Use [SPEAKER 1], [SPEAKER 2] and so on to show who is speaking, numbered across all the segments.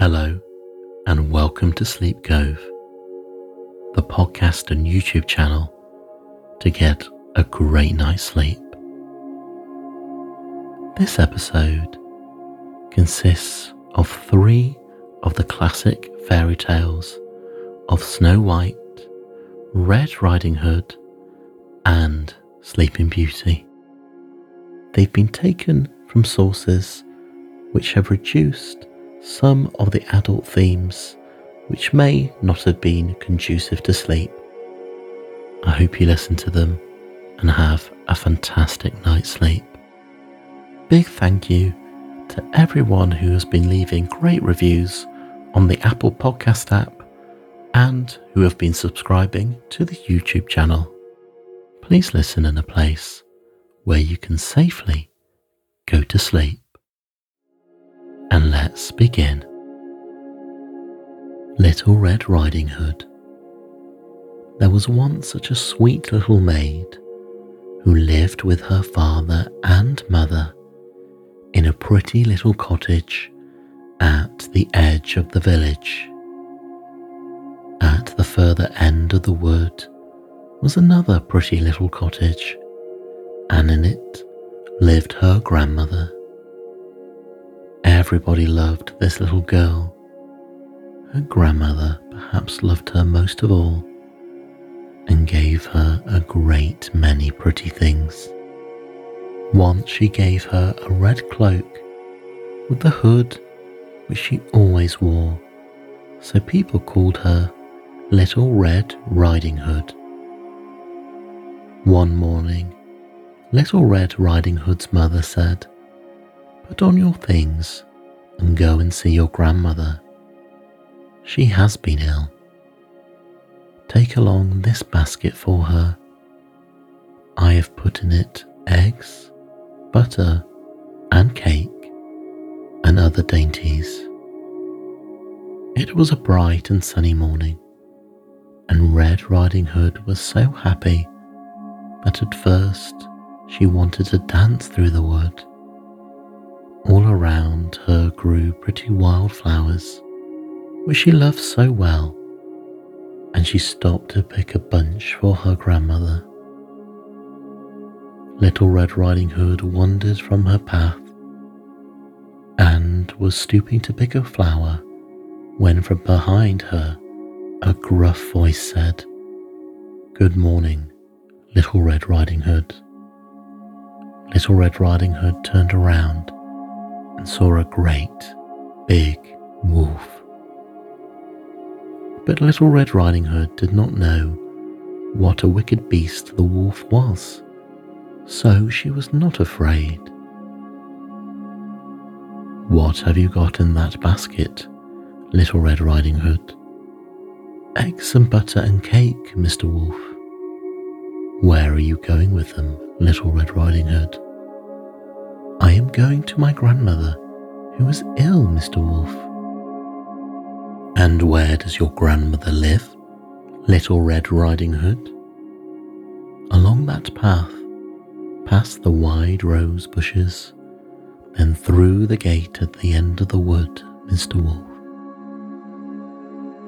[SPEAKER 1] Hello, and welcome to Sleep Cove, the podcast and YouTube channel to get a great night's sleep. This episode consists of three of the classic fairy tales of Snow White, Red Riding Hood, and Sleeping Beauty. They've been taken from sources which have reduced some of the adult themes which may not have been conducive to sleep. I hope you listen to them and have a fantastic night's sleep. Big thank you to everyone who has been leaving great reviews on the Apple Podcast app and who have been subscribing to the YouTube channel. Please listen in a place where you can safely go to sleep and let's begin. Little Red Riding Hood. There was once such a sweet little maid who lived with her father and mother in a pretty little cottage at the edge of the village. At the further end of the wood was another pretty little cottage, and in it lived her grandmother. Everybody loved this little girl. Her grandmother perhaps loved her most of all and gave her a great many pretty things. Once she gave her a red cloak with the hood which she always wore, so people called her Little Red Riding Hood. One morning, Little Red Riding Hood's mother said, Put on your things and go and see your grandmother. She has been ill. Take along this basket for her. I have put in it eggs, butter, and cake, and other dainties. It was a bright and sunny morning, and Red Riding Hood was so happy that at first she wanted to dance through the wood. All around her grew pretty wildflowers, which she loved so well, and she stopped to pick a bunch for her grandmother. Little Red Riding Hood wandered from her path and was stooping to pick a flower when from behind her a gruff voice said, Good morning, Little Red Riding Hood. Little Red Riding Hood turned around and saw a great big wolf. But Little Red Riding Hood did not know what a wicked beast the wolf was, so she was not afraid. What have you got in that basket, Little Red Riding Hood? Eggs and butter and cake, Mr. Wolf. Where are you going with them, Little Red Riding Hood? I am going to my grandmother, who is ill, Mr. Wolf. And where does your grandmother live, Little Red Riding Hood? Along that path, past the wide rose bushes, then through the gate at the end of the wood, Mr. Wolf.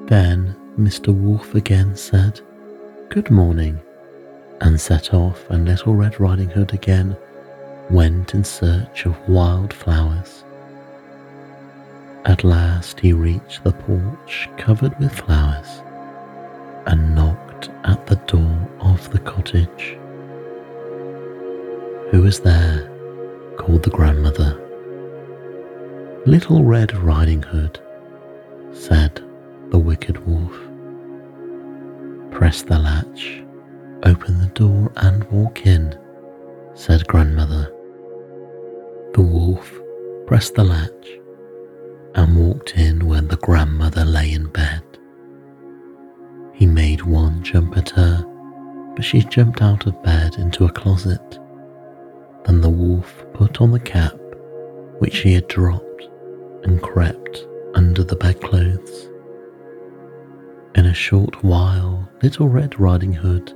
[SPEAKER 1] Then Mr. Wolf again said, Good morning, and set off, and Little Red Riding Hood again went in search of wild flowers. At last he reached the porch covered with flowers and knocked at the door of the cottage. Who is there? called the grandmother. Little Red Riding Hood, said the wicked wolf. Press the latch, open the door, and walk in, said grandmother. The wolf pressed the latch and walked in where the grandmother lay in bed. He made one jump at her, but she jumped out of bed into a closet. Then the wolf put on the cap which he had dropped and crept under the bedclothes. In a short while, Little Red Riding Hood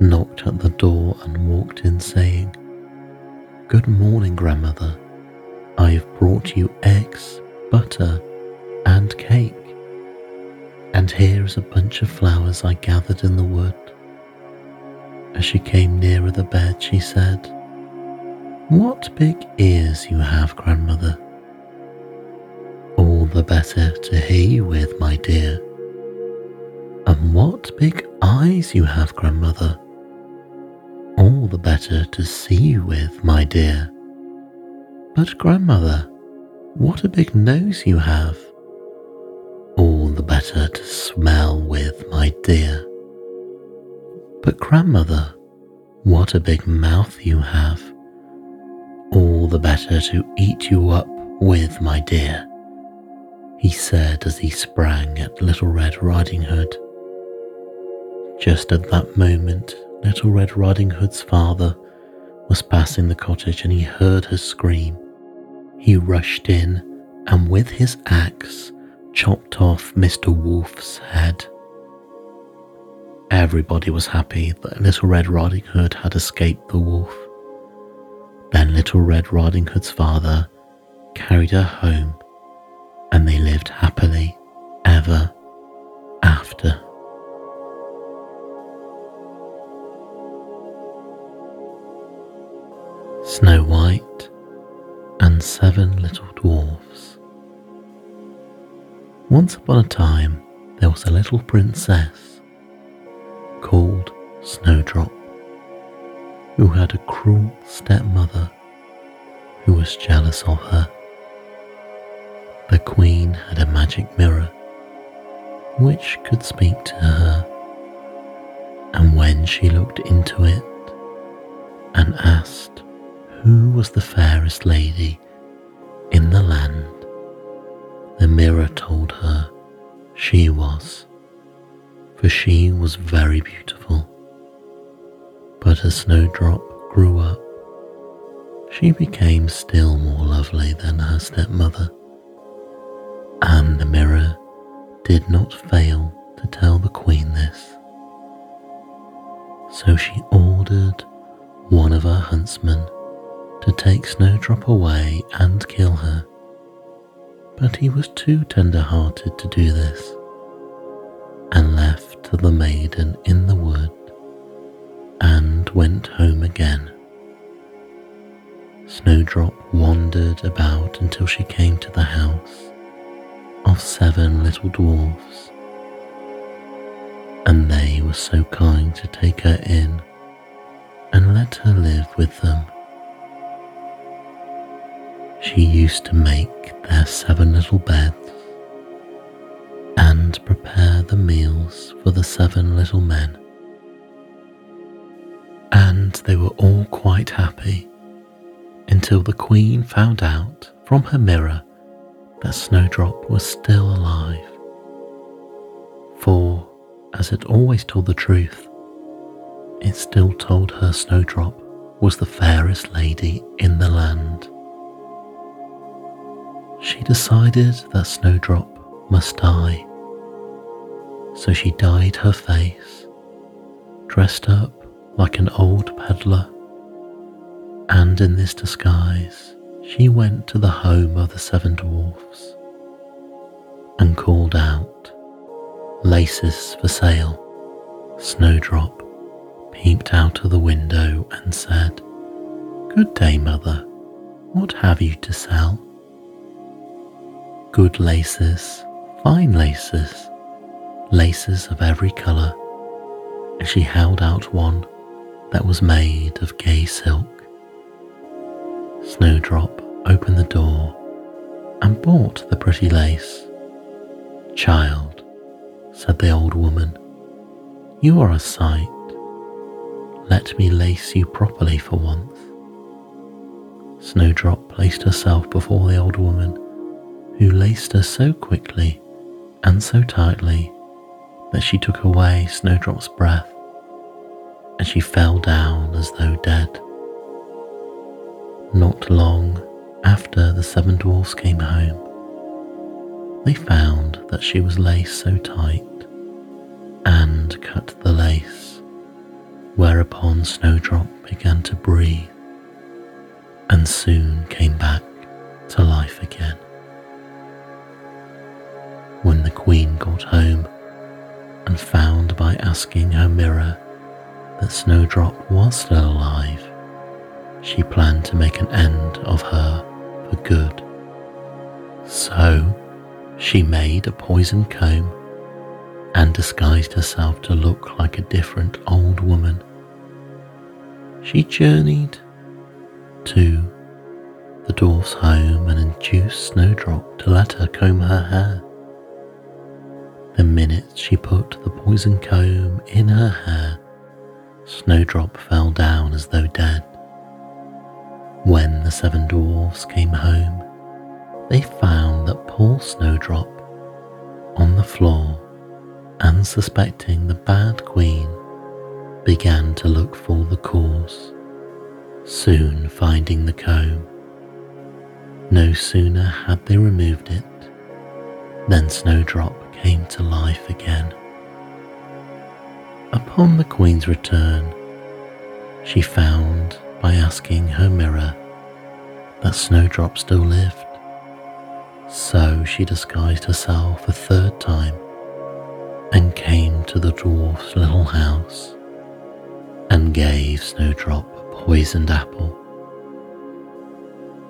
[SPEAKER 1] knocked at the door and walked in, saying, Good morning, grandmother. I have brought you eggs, butter, and cake. And here is a bunch of flowers I gathered in the wood. As she came nearer the bed, she said, What big ears you have, grandmother. All the better to hear you with, my dear. And what big eyes you have, grandmother. All the better to see you with, my dear. But, grandmother, what a big nose you have. All the better to smell with, my dear. But, grandmother, what a big mouth you have. All the better to eat you up with, my dear, he said as he sprang at Little Red Riding Hood. Just at that moment, Little Red Riding Hood's father was passing the cottage and he heard her scream. He rushed in and with his axe chopped off Mr. Wolf's head. Everybody was happy that Little Red Riding Hood had escaped the wolf. Then Little Red Riding Hood's father carried her home and they lived happily ever after. Snow White and Seven Little Dwarfs. Once upon a time, there was a little princess called Snowdrop who had a cruel stepmother who was jealous of her. The queen had a magic mirror which could speak to her, and when she looked into it and asked who was the fairest lady in the land? The mirror told her she was, for she was very beautiful. But as Snowdrop grew up, she became still more lovely than her stepmother, and the mirror did not fail to tell the queen this. So she ordered one of her huntsmen to take Snowdrop away and kill her, but he was too tender hearted to do this and left the maiden in the wood and went home again. Snowdrop wandered about until she came to the house of seven little dwarfs, and they were so kind to take her in and let her live with them. She used to make their seven little beds and prepare the meals for the seven little men. And they were all quite happy until the Queen found out from her mirror that Snowdrop was still alive. For, as it always told the truth, it still told her Snowdrop was the fairest lady in the land she decided that Snowdrop must die. So she dyed her face, dressed up like an old peddler, and in this disguise she went to the home of the seven dwarfs and called out, Laces for sale. Snowdrop peeped out of the window and said, Good day, mother. What have you to sell? Good laces, fine laces, laces of every colour, and she held out one that was made of gay silk. Snowdrop opened the door and bought the pretty lace. Child, said the old woman, you are a sight. Let me lace you properly for once. Snowdrop placed herself before the old woman who laced her so quickly and so tightly that she took away Snowdrop's breath and she fell down as though dead. Not long after the seven dwarfs came home, they found that she was laced so tight and cut the lace, whereupon Snowdrop began to breathe and soon came back to life again. The Queen got home and found by asking her mirror that Snowdrop was still alive, she planned to make an end of her for good. So she made a poison comb and disguised herself to look like a different old woman. She journeyed to the dwarf's home and induced Snowdrop to let her comb her hair. The minute she put the poison comb in her hair, Snowdrop fell down as though dead. When the seven dwarfs came home, they found that poor Snowdrop on the floor and suspecting the bad queen began to look for the cause, soon finding the comb. No sooner had they removed it than Snowdrop came to life again. Upon the queen's return, she found by asking her mirror that Snowdrop still lived. So she disguised herself a third time and came to the dwarf's little house and gave Snowdrop a poisoned apple.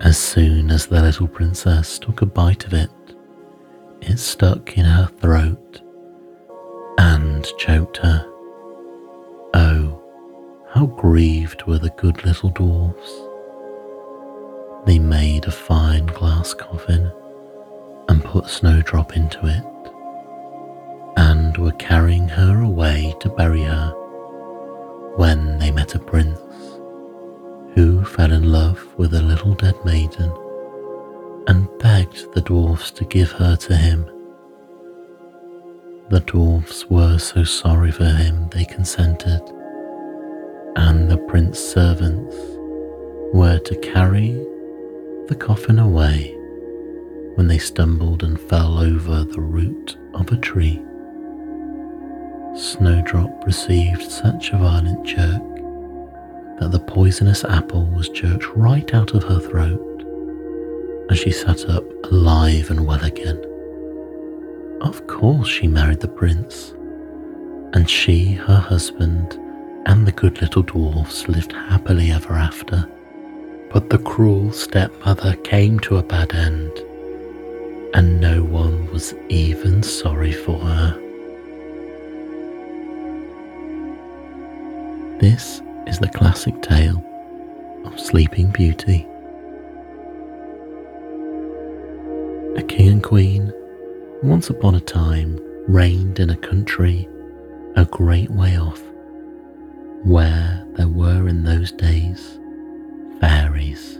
[SPEAKER 1] As soon as the little princess took a bite of it, it stuck in her throat and choked her. Oh, how grieved were the good little dwarfs. They made a fine glass coffin and put Snowdrop into it, and were carrying her away to bury her when they met a prince who fell in love with a little dead maiden and begged the dwarfs to give her to him. The dwarfs were so sorry for him they consented and the prince's servants were to carry the coffin away when they stumbled and fell over the root of a tree. Snowdrop received such a violent jerk that the poisonous apple was jerked right out of her throat and she sat up alive and well again. Of course, she married the prince, and she, her husband, and the good little dwarfs lived happily ever after. But the cruel stepmother came to a bad end, and no one was even sorry for her. This is the classic tale of Sleeping Beauty. King and queen, once upon a time, reigned in a country a great way off where there were in those days fairies.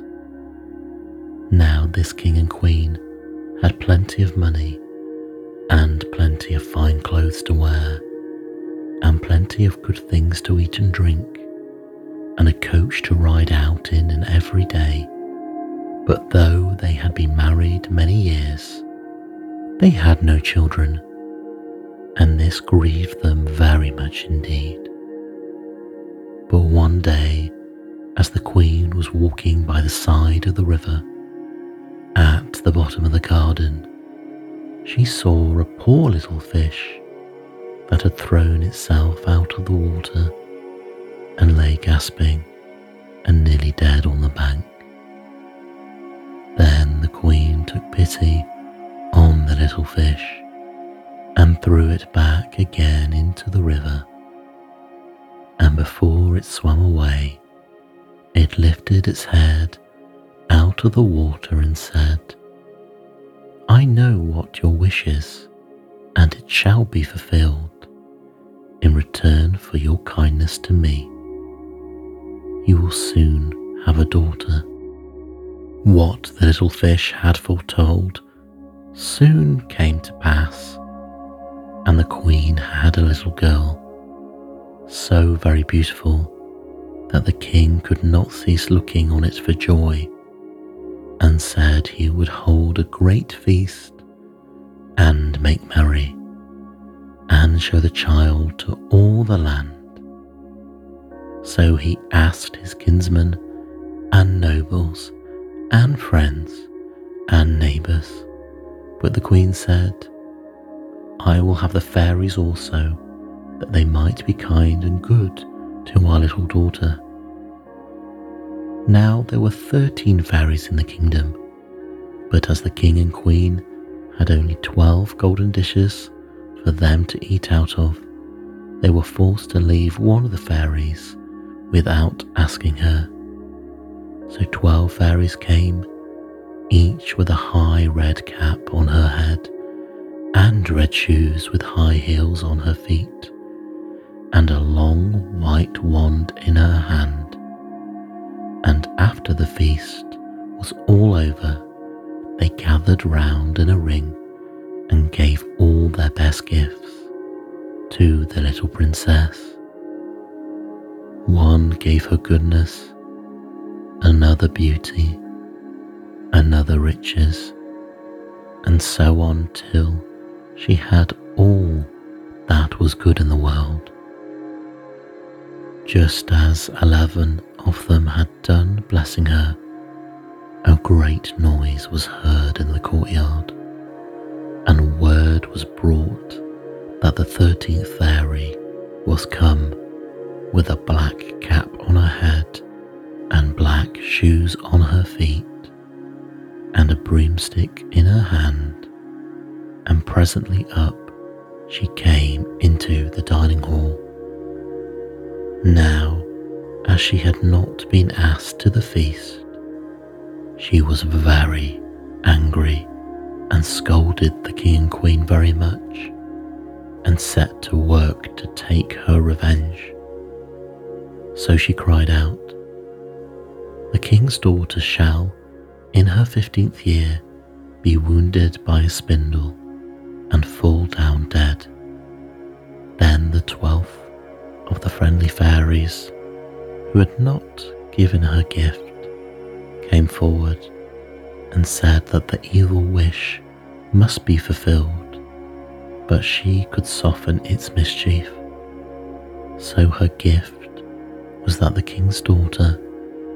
[SPEAKER 1] Now, this king and queen had plenty of money and plenty of fine clothes to wear, and plenty of good things to eat and drink, and a coach to ride out in in every day. But though they had been married many years, they had no children, and this grieved them very much indeed. But one day, as the Queen was walking by the side of the river, at the bottom of the garden, she saw a poor little fish that had thrown itself out of the water and lay gasping and nearly dead on the bank. Then the Queen took pity on the little fish and threw it back again into the river and before it swam away, it lifted its head out of the water and said, I know what your wish is, and it shall be fulfilled in return for your kindness to me. You will soon have a daughter. What the little fish had foretold soon came to pass, and the queen had a little girl so very beautiful that the king could not cease looking on it for joy, and said he would hold a great feast and make merry, and show the child to all the land. So he asked his kinsmen and nobles and friends and neighbours, but the queen said, I will have the fairies also, that they might be kind and good to our little daughter. Now there were thirteen fairies in the kingdom, but as the king and queen had only twelve golden dishes for them to eat out of, they were forced to leave one of the fairies without asking her. So twelve fairies came, each with a high red cap on her head and red shoes with high heels on her feet, and a long white wand in her hand. And after the feast was all over, they gathered round in a ring and gave all their best gifts to the little princess. One gave her goodness, another beauty, another riches, and so on till she had all that was good in the world. Just as eleven of them had done blessing her, a great noise was heard in the courtyard, and word was brought that the thirteenth fairy was come with a black cap on her head and black shoes on her feet, and a broomstick in her hand, and presently up she came into the dining hall. Now, as she had not been asked to the feast, she was very angry and scolded the king and queen very much, and set to work to take her revenge. So she cried out, The king's daughter shall, in her fifteenth year, be wounded by a spindle and fall down dead. Then the twelfth of the friendly fairies, who had not given her gift, came forward and said that the evil wish must be fulfilled, but she could soften its mischief. So her gift was that the king's daughter,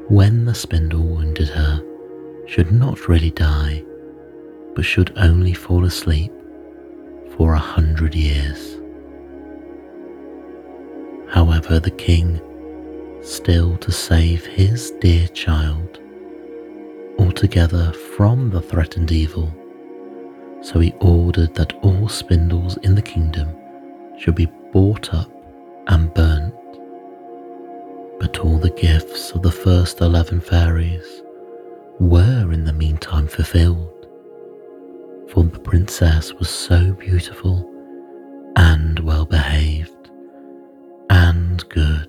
[SPEAKER 1] when the spindle wounded her, should not really die, but should only fall asleep for a hundred years. However, the king, still to save his dear child altogether from the threatened evil, so he ordered that all spindles in the kingdom should be bought up and burnt but all the gifts of the first eleven fairies were in the meantime fulfilled, for the princess was so beautiful and well behaved and good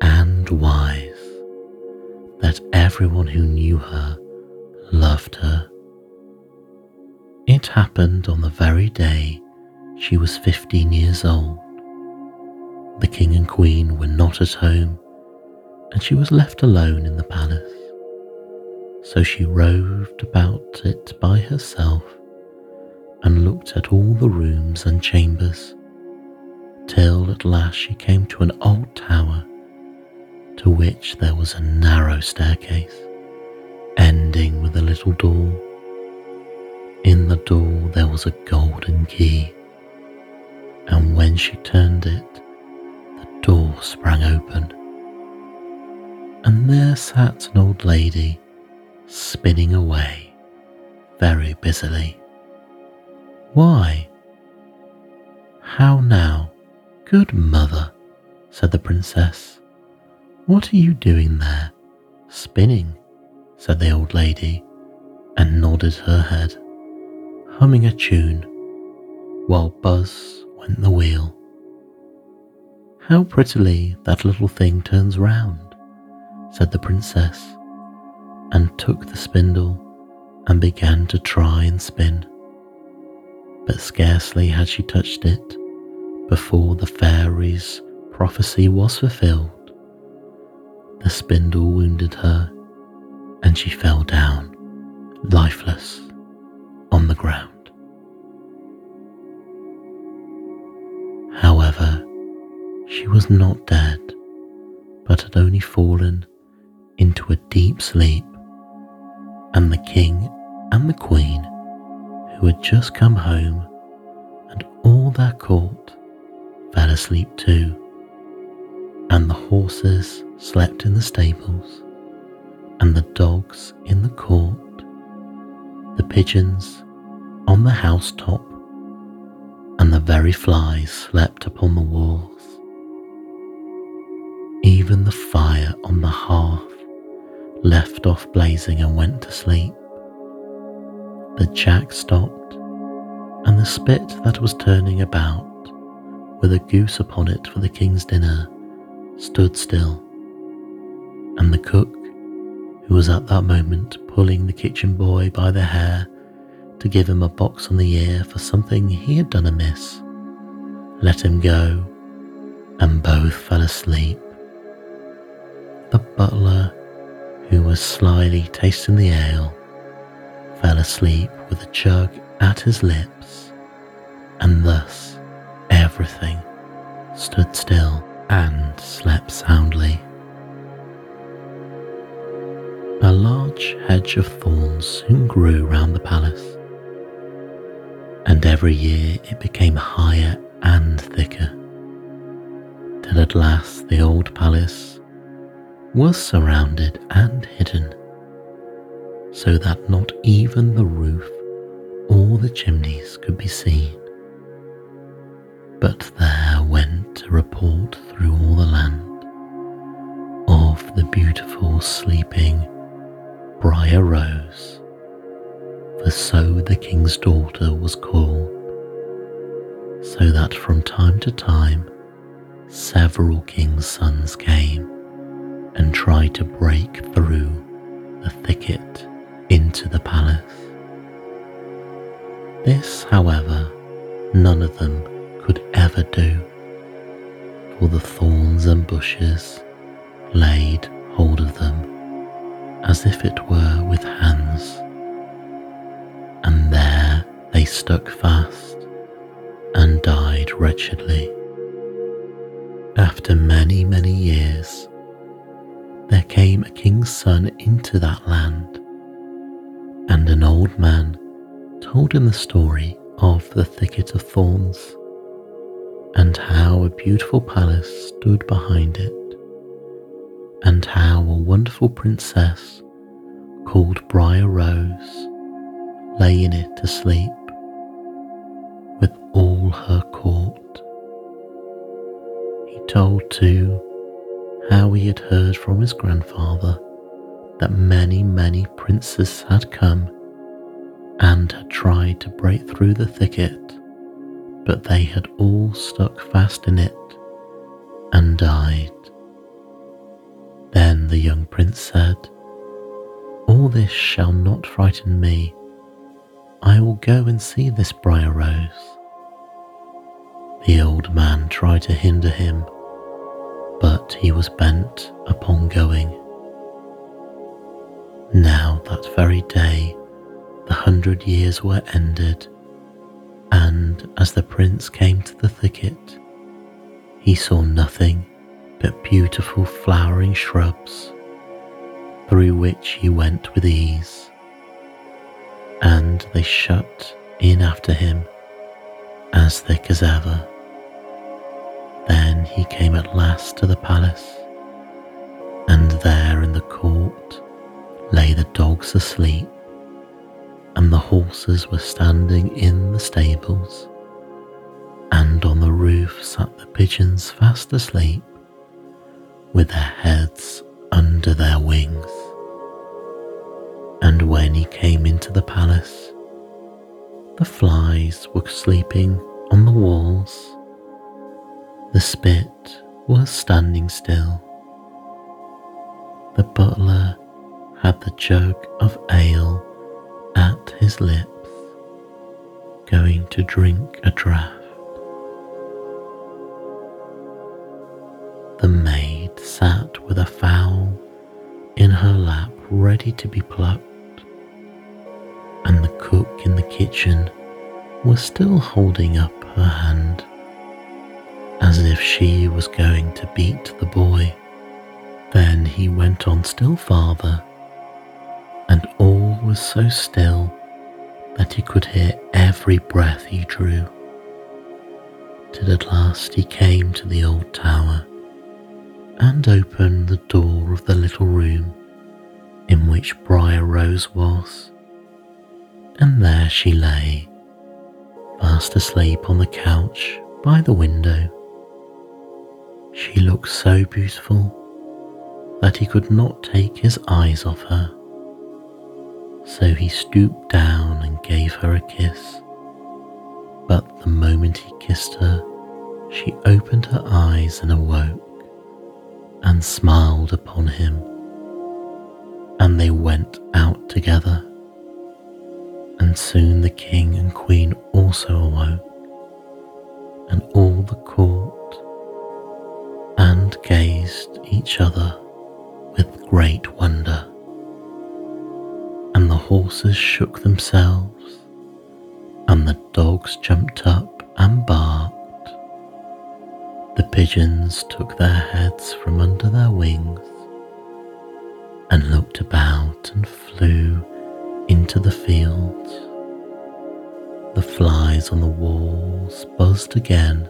[SPEAKER 1] and wise that everyone who knew her loved her. It happened on the very day she was fifteen years old the king and queen were not at home, and she was left alone in the palace. So she roved about it by herself and looked at all the rooms and chambers, till at last she came to an old tower to which there was a narrow staircase ending with a little door. In the door there was a golden key, and when she turned it, sprang open, and there sat an old lady spinning away very busily. Why? How now, good mother, said the princess. What are you doing there? Spinning, said the old lady, and nodded her head, humming a tune, while buzz went the wheel. How prettily that little thing turns round, said the princess, and took the spindle and began to try and spin. But scarcely had she touched it before the fairy's prophecy was fulfilled. The spindle wounded her, and she fell down, lifeless, on the ground. She was not dead, but had only fallen into a deep sleep, and the king and the queen, who had just come home and all their court fell asleep too, and the horses slept in the stables, and the dogs in the court, the pigeons on the housetop, and the very flies slept upon the walls. Even the fire on the hearth left off blazing and went to sleep. The jack stopped, and the spit that was turning about, with a goose upon it for the king's dinner, stood still. And the cook, who was at that moment pulling the kitchen boy by the hair to give him a box on the ear for something he had done amiss, let him go, and both fell asleep. The butler, who was slyly tasting the ale, fell asleep with a jug at his lips, and thus everything stood still and slept soundly. A large hedge of thorns soon grew round the palace, and every year it became higher and thicker, till at last the old palace was surrounded and hidden, so that not even the roof or the chimneys could be seen. But there went a report through all the land of the beautiful sleeping Briar Rose, for so the king's daughter was called, so that from time to time several king's sons came and try to break through the thicket into the palace. This, however, none of them could ever do, for the thorns and bushes laid hold of them as if it were with hands, and there they stuck fast and died wretchedly. After many, many years, there came a king's son into that land, and an old man told him the story of the thicket of thorns, and how a beautiful palace stood behind it, and how a wonderful princess called Briar Rose lay in it asleep with all her court. He told too how he had heard from his grandfather that many, many princes had come and had tried to break through the thicket, but they had all stuck fast in it and died. Then the young prince said, All this shall not frighten me. I will go and see this briar rose. The old man tried to hinder him but he was bent upon going. Now that very day the hundred years were ended, and as the prince came to the thicket, he saw nothing but beautiful flowering shrubs through which he went with ease, and they shut in after him as thick as ever. Then he came at last to the palace, and there in the court lay the dogs asleep, and the horses were standing in the stables, and on the roof sat the pigeons fast asleep, with their heads under their wings. And when he came into the palace, the flies were sleeping on the walls the spit was standing still. The butler had the jug of ale at his lips, going to drink a draught. The maid sat with a fowl in her lap ready to be plucked, and the cook in the kitchen was still holding up her hand as if she was going to beat the boy. Then he went on still farther, and all was so still that he could hear every breath he drew. till at last he came to the old tower and opened the door of the little room in which Briar Rose was. And there she lay, fast asleep on the couch by the window. She looked so beautiful that he could not take his eyes off her. So he stooped down and gave her a kiss. But the moment he kissed her, she opened her eyes and awoke and smiled upon him. And they went out together. And soon the king and queen also awoke, and all the court, gazed each other with great wonder. And the horses shook themselves, and the dogs jumped up and barked. The pigeons took their heads from under their wings and looked about and flew into the fields. The flies on the walls buzzed again.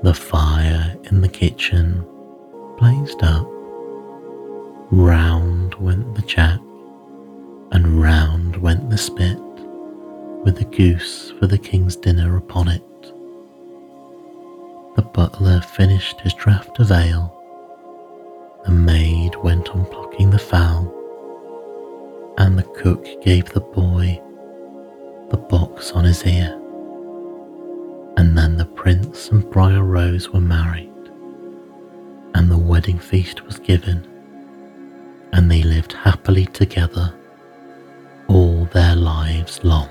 [SPEAKER 1] The fire in the kitchen blazed up. Round went the jack, and round went the spit, with the goose for the king's dinner upon it. The butler finished his draught of ale. The maid went on plucking the fowl, and the cook gave the boy the box on his ear. And then the prince and Briar Rose were married, and the wedding feast was given and they lived happily together all their lives long.